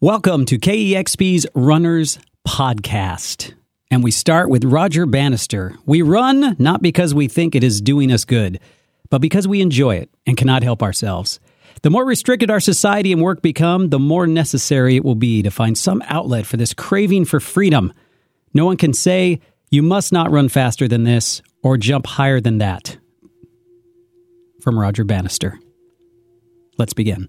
Welcome to KEXP's Runners Podcast. And we start with Roger Bannister. We run not because we think it is doing us good, but because we enjoy it and cannot help ourselves. The more restricted our society and work become, the more necessary it will be to find some outlet for this craving for freedom. No one can say, you must not run faster than this or jump higher than that. From Roger Bannister. Let's begin.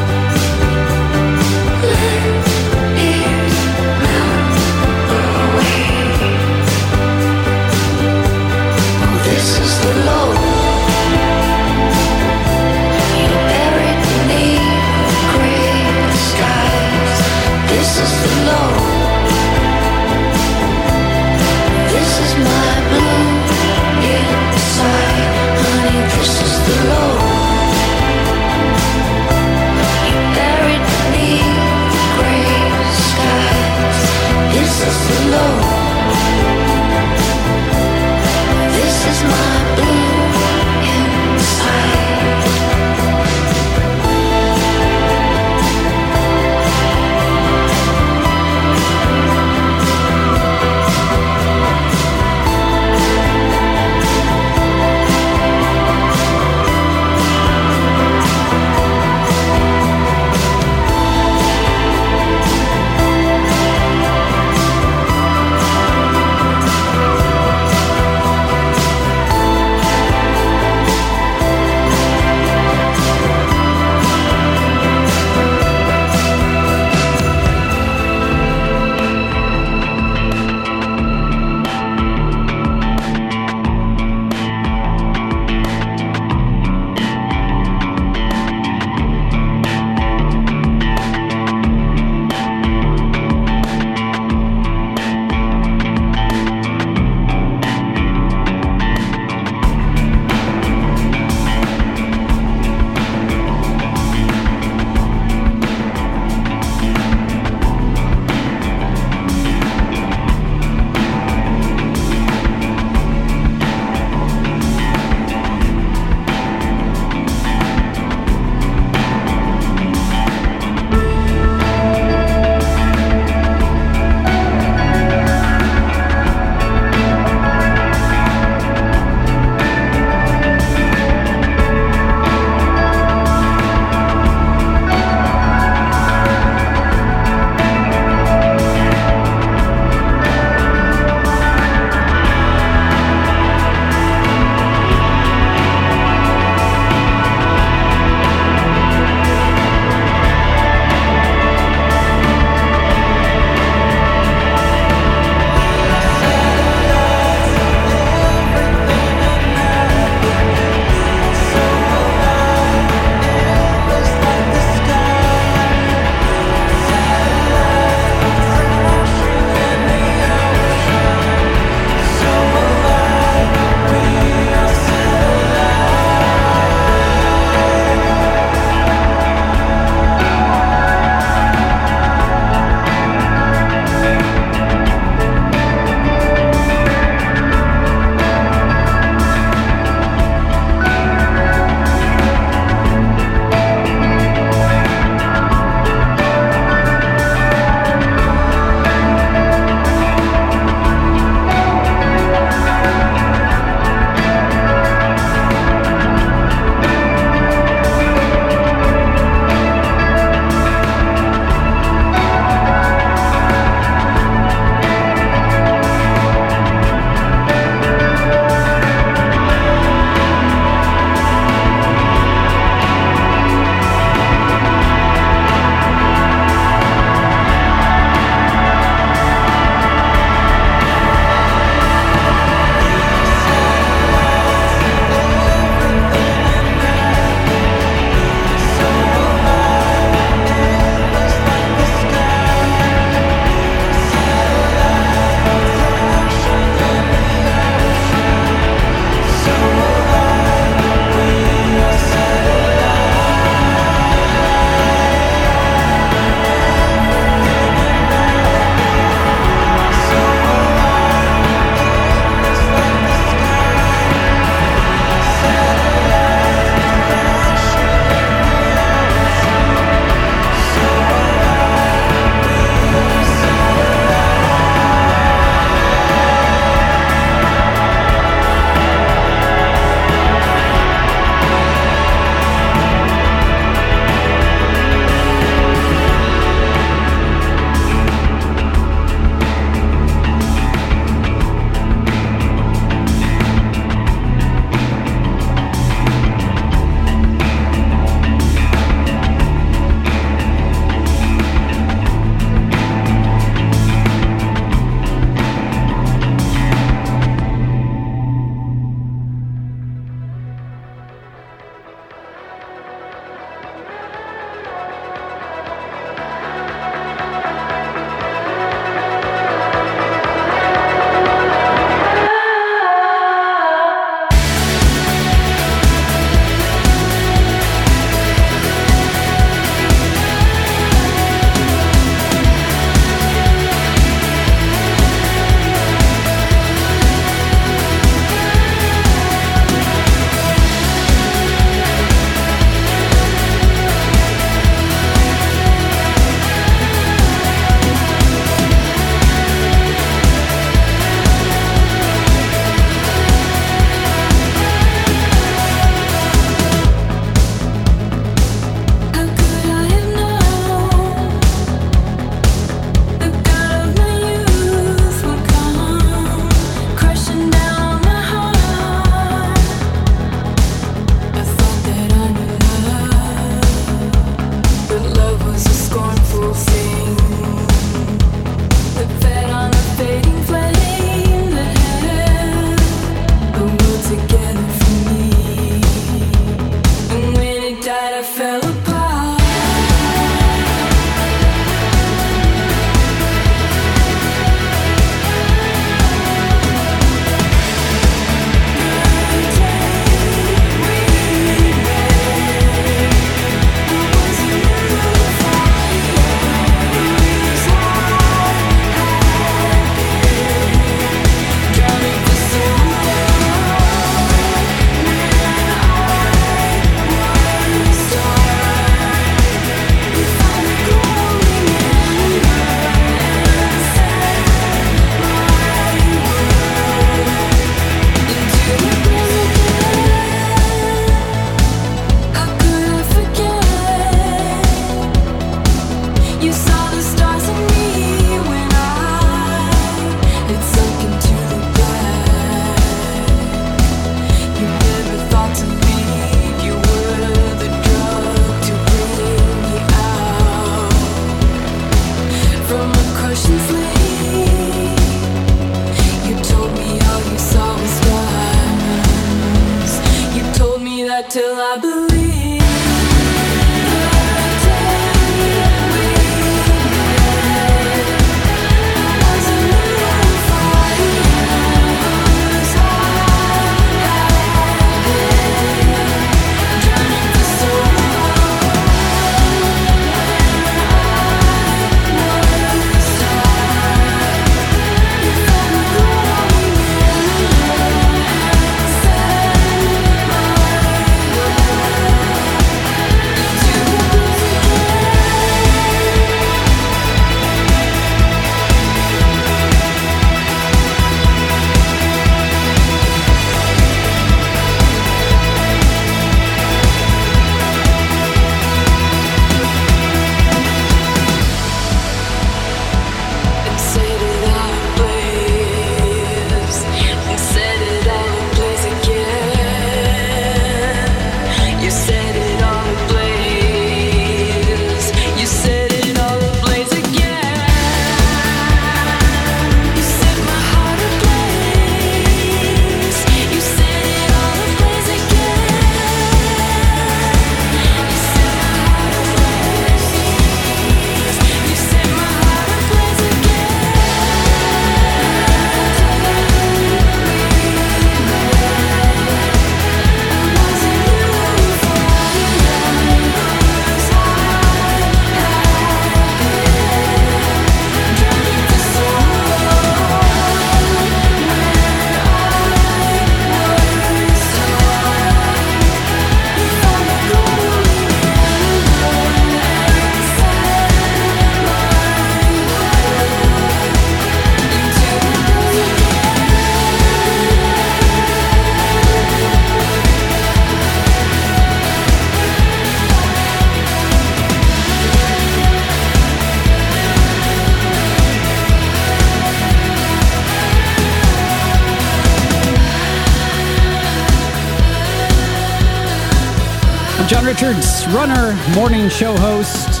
Runner, morning show host,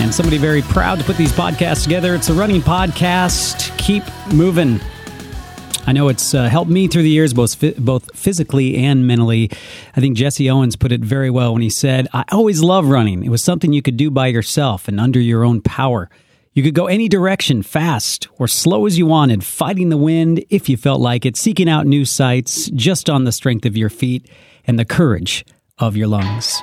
and somebody very proud to put these podcasts together. It's a running podcast. Keep moving. I know it's uh, helped me through the years, both both physically and mentally. I think Jesse Owens put it very well when he said, "I always love running. It was something you could do by yourself and under your own power." You could go any direction, fast or slow as you wanted, fighting the wind if you felt like it, seeking out new sights just on the strength of your feet and the courage of your lungs.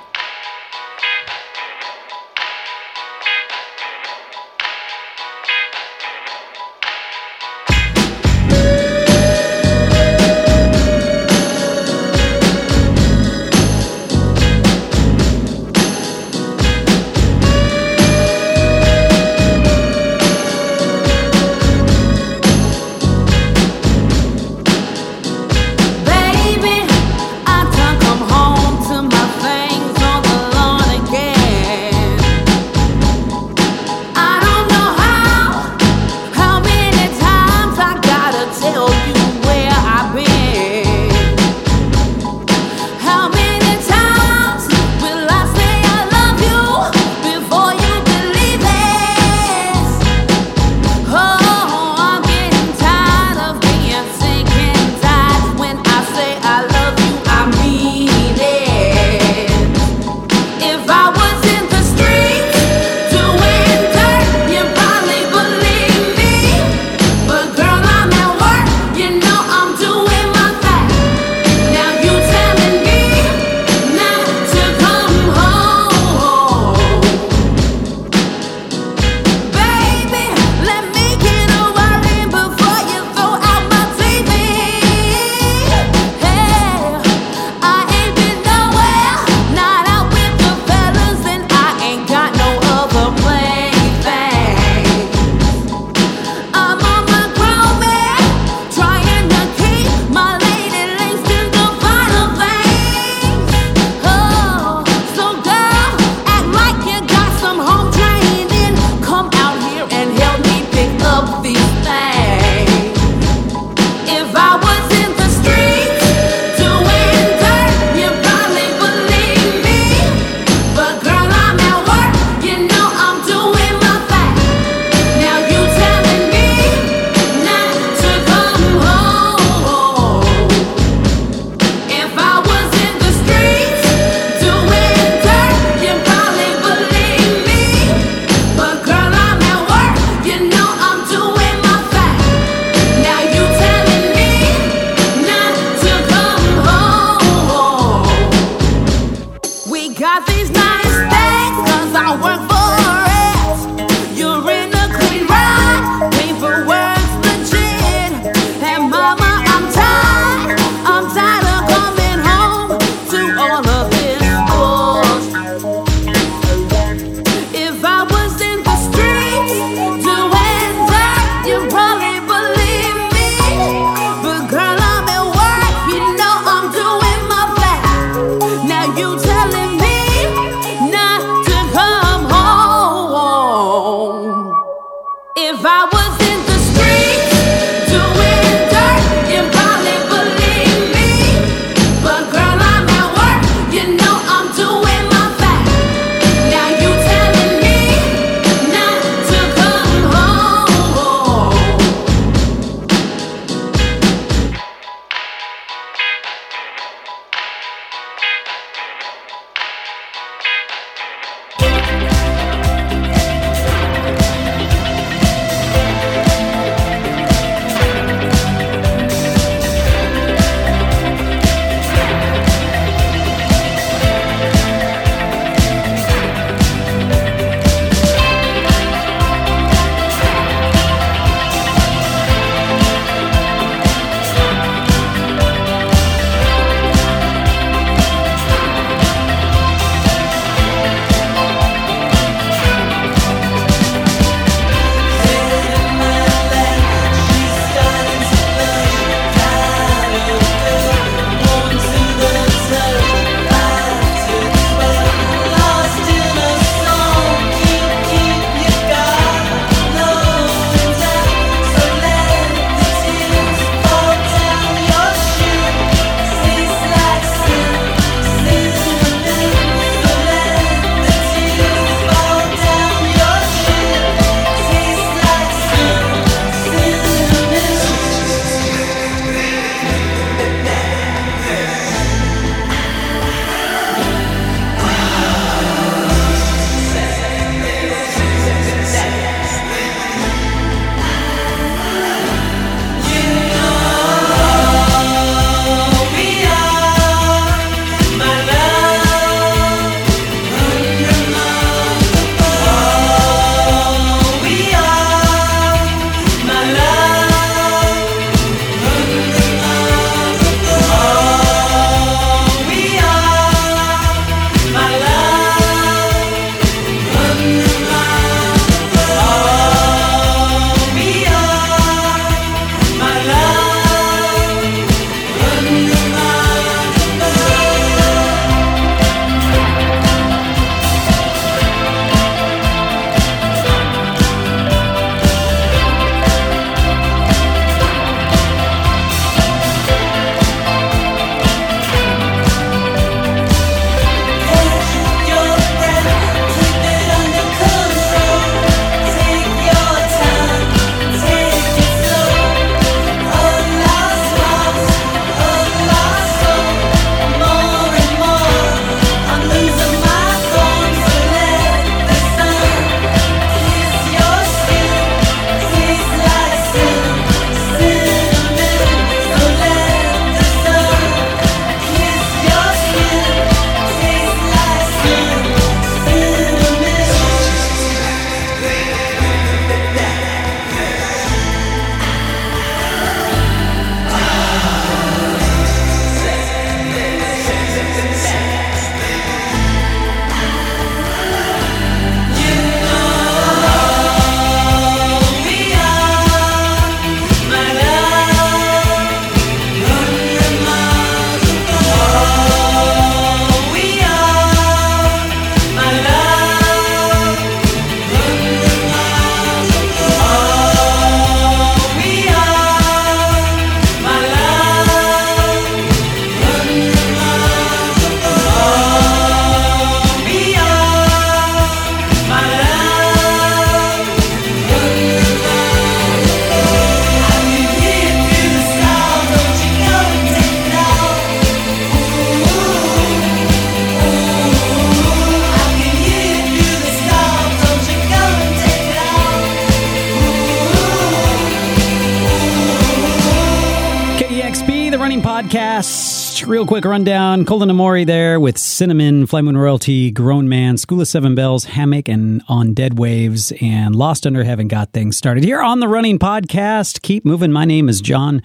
Real quick rundown. Cullen Omori there with Cinnamon, Fly Moon Royalty, Grown Man, School of Seven Bells, Hammock, and On Dead Waves, and Lost Under Heaven got things started here on the Running Podcast. Keep moving. My name is John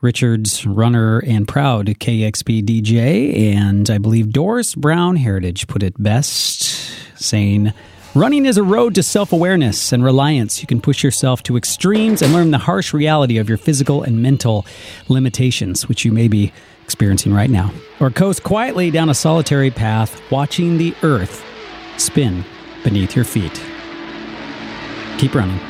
Richards, runner and proud KEXP DJ, and I believe Doris Brown Heritage put it best, saying, Running is a road to self awareness and reliance. You can push yourself to extremes and learn the harsh reality of your physical and mental limitations, which you may be experiencing right now. Or coast quietly down a solitary path, watching the earth spin beneath your feet. Keep running.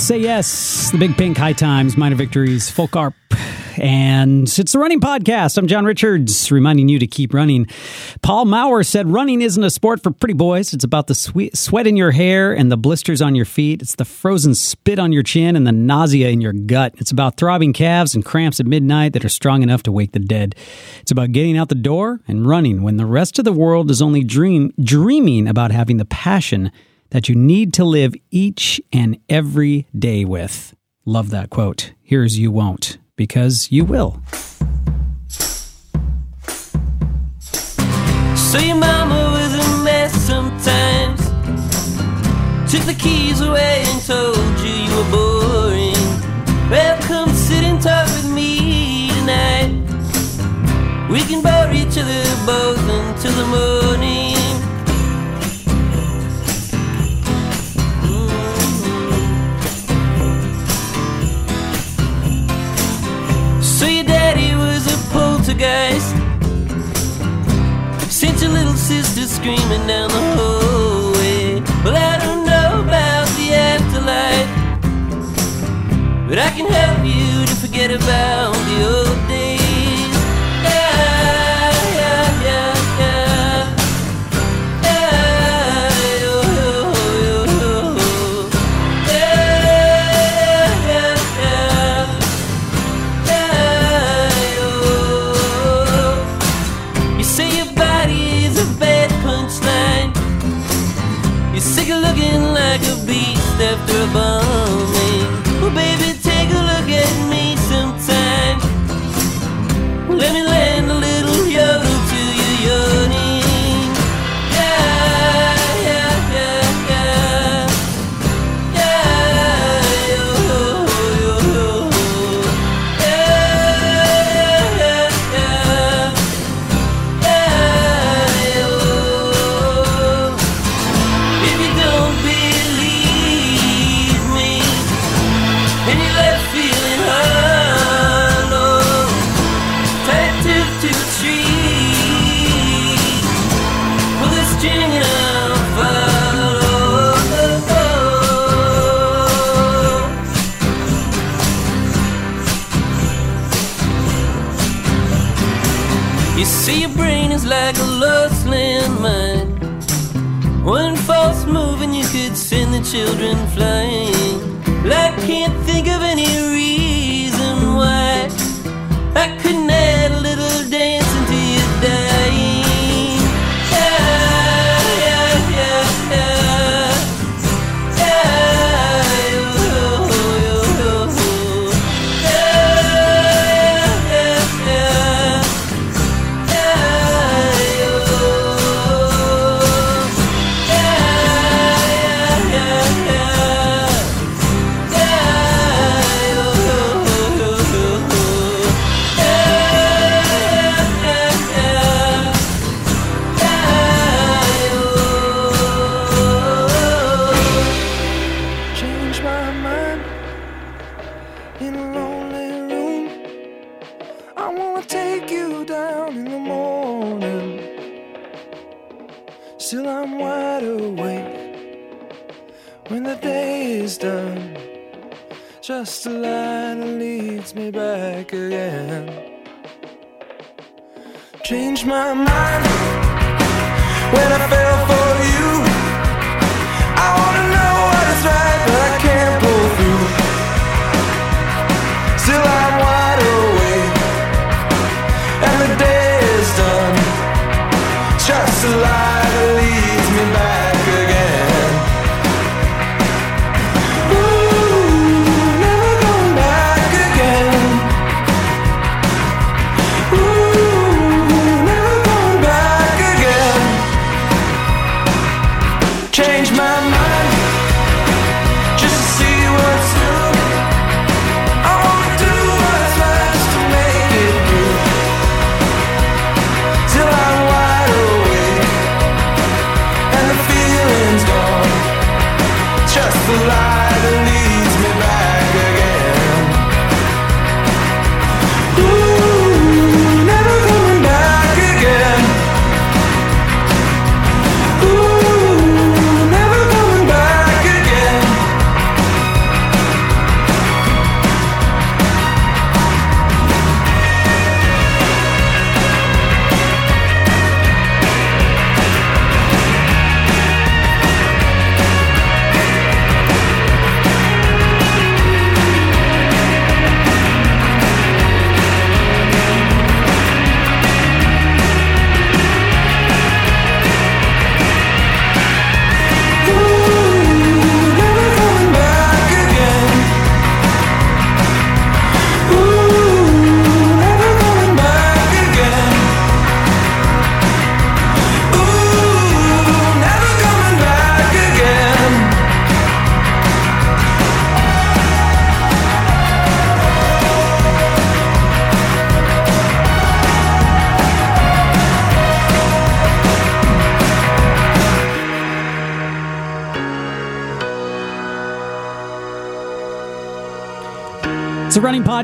With Say Yes, the Big Pink High Times, Minor Victories, Folk Arp. And it's the Running Podcast. I'm John Richards, reminding you to keep running. Paul Maurer said, Running isn't a sport for pretty boys. It's about the sweet, sweat in your hair and the blisters on your feet. It's the frozen spit on your chin and the nausea in your gut. It's about throbbing calves and cramps at midnight that are strong enough to wake the dead. It's about getting out the door and running when the rest of the world is only dream, dreaming about having the passion that you need to live each and every day with. Love that quote. Here's You Won't, because you will. So your mama was a mess sometimes. Took the keys away and told you you were boring. Well, come sit and talk with me tonight. We can bore each other both until the morning. Poltergeist. Sent your little sister screaming down the hallway. Well, I don't know about the afterlife, but I can help you to forget about the old the children when the day is done. Just a line that leads me back again. Change my mind when I fell for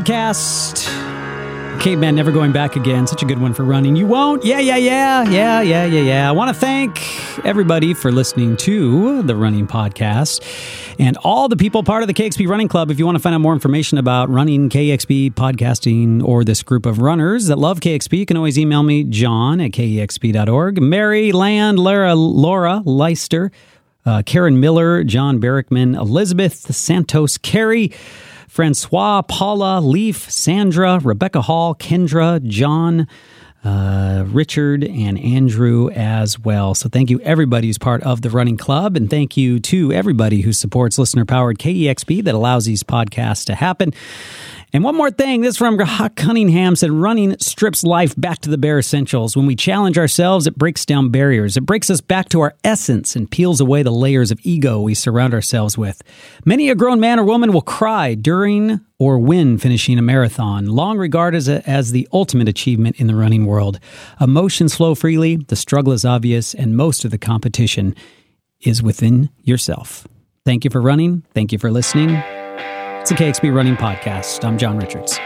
Podcast. Caveman Never Going Back Again. Such a good one for running. You won't? Yeah, yeah, yeah, yeah, yeah, yeah, yeah. I want to thank everybody for listening to the Running Podcast and all the people part of the KEXP Running Club. If you want to find out more information about running, KEXP, podcasting, or this group of runners that love KEXP, you can always email me, john at kexp.org. Mary Land, Lara, Laura Leister, uh, Karen Miller, John Barrickman, Elizabeth Santos, Carrie, Francois, Paula, Leaf, Sandra, Rebecca Hall, Kendra, John, uh, Richard, and Andrew as well. So thank you everybody who's part of the running club, and thank you to everybody who supports listener powered KEXP that allows these podcasts to happen. And one more thing, this from Cunningham said running strips life back to the bare essentials. When we challenge ourselves, it breaks down barriers. It breaks us back to our essence and peels away the layers of ego we surround ourselves with. Many a grown man or woman will cry during or when finishing a marathon, long regarded as, a, as the ultimate achievement in the running world. Emotions flow freely, the struggle is obvious, and most of the competition is within yourself. Thank you for running. Thank you for listening. It's the KEXP Running Podcast. I'm John Richards.